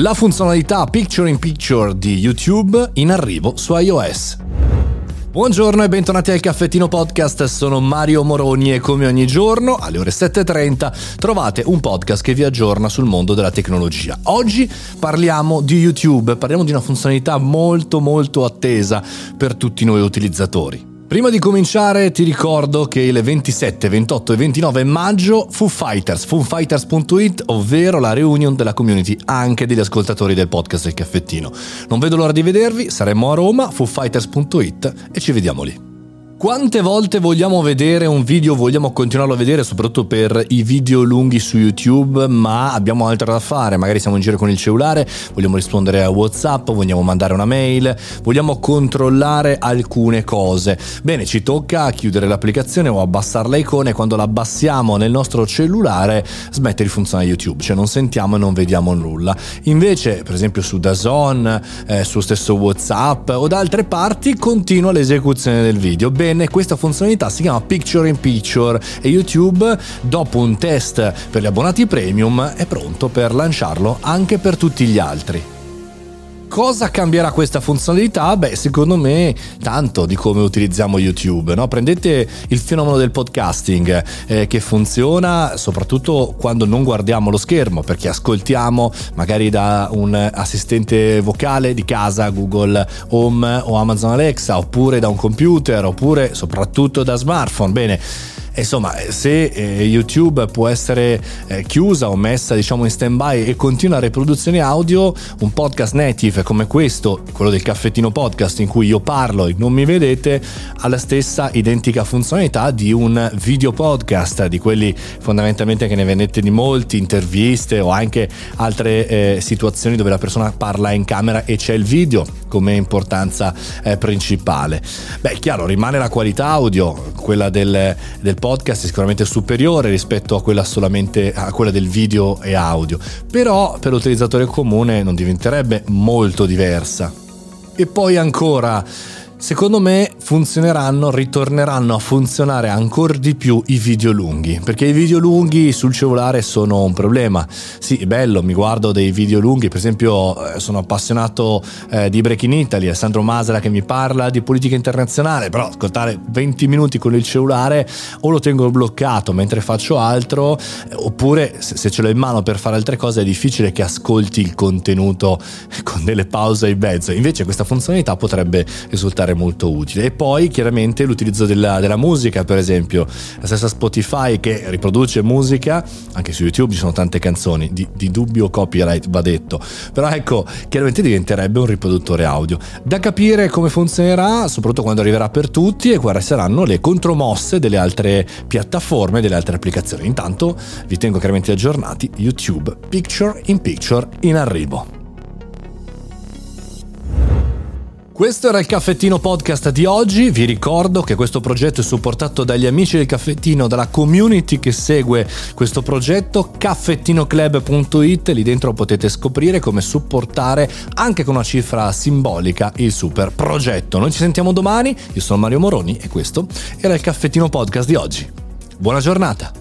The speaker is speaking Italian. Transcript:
La funzionalità Picture in Picture di YouTube in arrivo su iOS. Buongiorno e bentornati al Caffettino Podcast, sono Mario Moroni e come ogni giorno alle ore 7.30 trovate un podcast che vi aggiorna sul mondo della tecnologia. Oggi parliamo di YouTube, parliamo di una funzionalità molto molto attesa per tutti noi utilizzatori. Prima di cominciare ti ricordo che il 27, 28 e 29 maggio Foo Fighters, foofighters.it, ovvero la reunion della community anche degli ascoltatori del podcast del caffettino. Non vedo l'ora di vedervi, saremo a Roma, foofighters.it e ci vediamo lì. Quante volte vogliamo vedere un video, vogliamo continuarlo a vedere, soprattutto per i video lunghi su YouTube, ma abbiamo altro da fare, magari siamo in giro con il cellulare, vogliamo rispondere a WhatsApp, vogliamo mandare una mail, vogliamo controllare alcune cose. Bene, ci tocca chiudere l'applicazione o abbassare le icone, quando la abbassiamo nel nostro cellulare smette di funzionare YouTube, cioè non sentiamo e non vediamo nulla. Invece, per esempio su Dazon, eh, su stesso WhatsApp o da altre parti continua l'esecuzione del video. Bene, Bene, questa funzionalità si chiama Picture in Picture e YouTube, dopo un test per gli abbonati premium, è pronto per lanciarlo anche per tutti gli altri. Cosa cambierà questa funzionalità? Beh, secondo me tanto di come utilizziamo YouTube. No? Prendete il fenomeno del podcasting eh, che funziona soprattutto quando non guardiamo lo schermo, perché ascoltiamo magari da un assistente vocale di casa, Google Home o Amazon Alexa, oppure da un computer, oppure soprattutto da smartphone. Bene insomma, se eh, YouTube può essere eh, chiusa o messa diciamo in stand by e continua la riproduzione audio, un podcast native come questo, quello del caffettino podcast in cui io parlo e non mi vedete, ha la stessa identica funzionalità di un video podcast, di quelli fondamentalmente che ne vendete di molti, interviste o anche altre eh, situazioni dove la persona parla in camera e c'è il video come importanza eh, principale. Beh, chiaro, rimane la qualità audio, quella del, del podcast è sicuramente superiore rispetto a quella solamente a quella del video e audio, però per l'utilizzatore comune non diventerebbe molto diversa. E poi ancora Secondo me funzioneranno, ritorneranno a funzionare ancora di più i video lunghi, perché i video lunghi sul cellulare sono un problema. Sì, è bello, mi guardo dei video lunghi, per esempio eh, sono appassionato eh, di Breaking Italy, è Sandro Masera che mi parla di politica internazionale, però ascoltare 20 minuti con il cellulare o lo tengo bloccato mentre faccio altro, eh, oppure se, se ce l'ho in mano per fare altre cose è difficile che ascolti il contenuto con delle pause in mezzo. Invece questa funzionalità potrebbe risultare particolare molto utile. E poi chiaramente l'utilizzo della, della, musica, per esempio, la stessa Spotify che riproduce musica, anche su YouTube ci sono tante canzoni, di, di dubbio copyright va detto, però ecco, chiaramente diventerebbe un riproduttore audio. Da capire come funzionerà, soprattutto quando arriverà per tutti e quali saranno le contromosse delle altre piattaforme, delle altre applicazioni. Intanto vi tengo chiaramente aggiornati, YouTube Picture in Picture in arrivo. Questo era il caffettino podcast di oggi. Vi ricordo che questo progetto è supportato dagli amici del caffettino, dalla community che segue questo progetto, caffettinoclub.it. Lì dentro potete scoprire come supportare anche con una cifra simbolica il super progetto. Noi ci sentiamo domani. Io sono Mario Moroni e questo era il caffettino podcast di oggi. Buona giornata!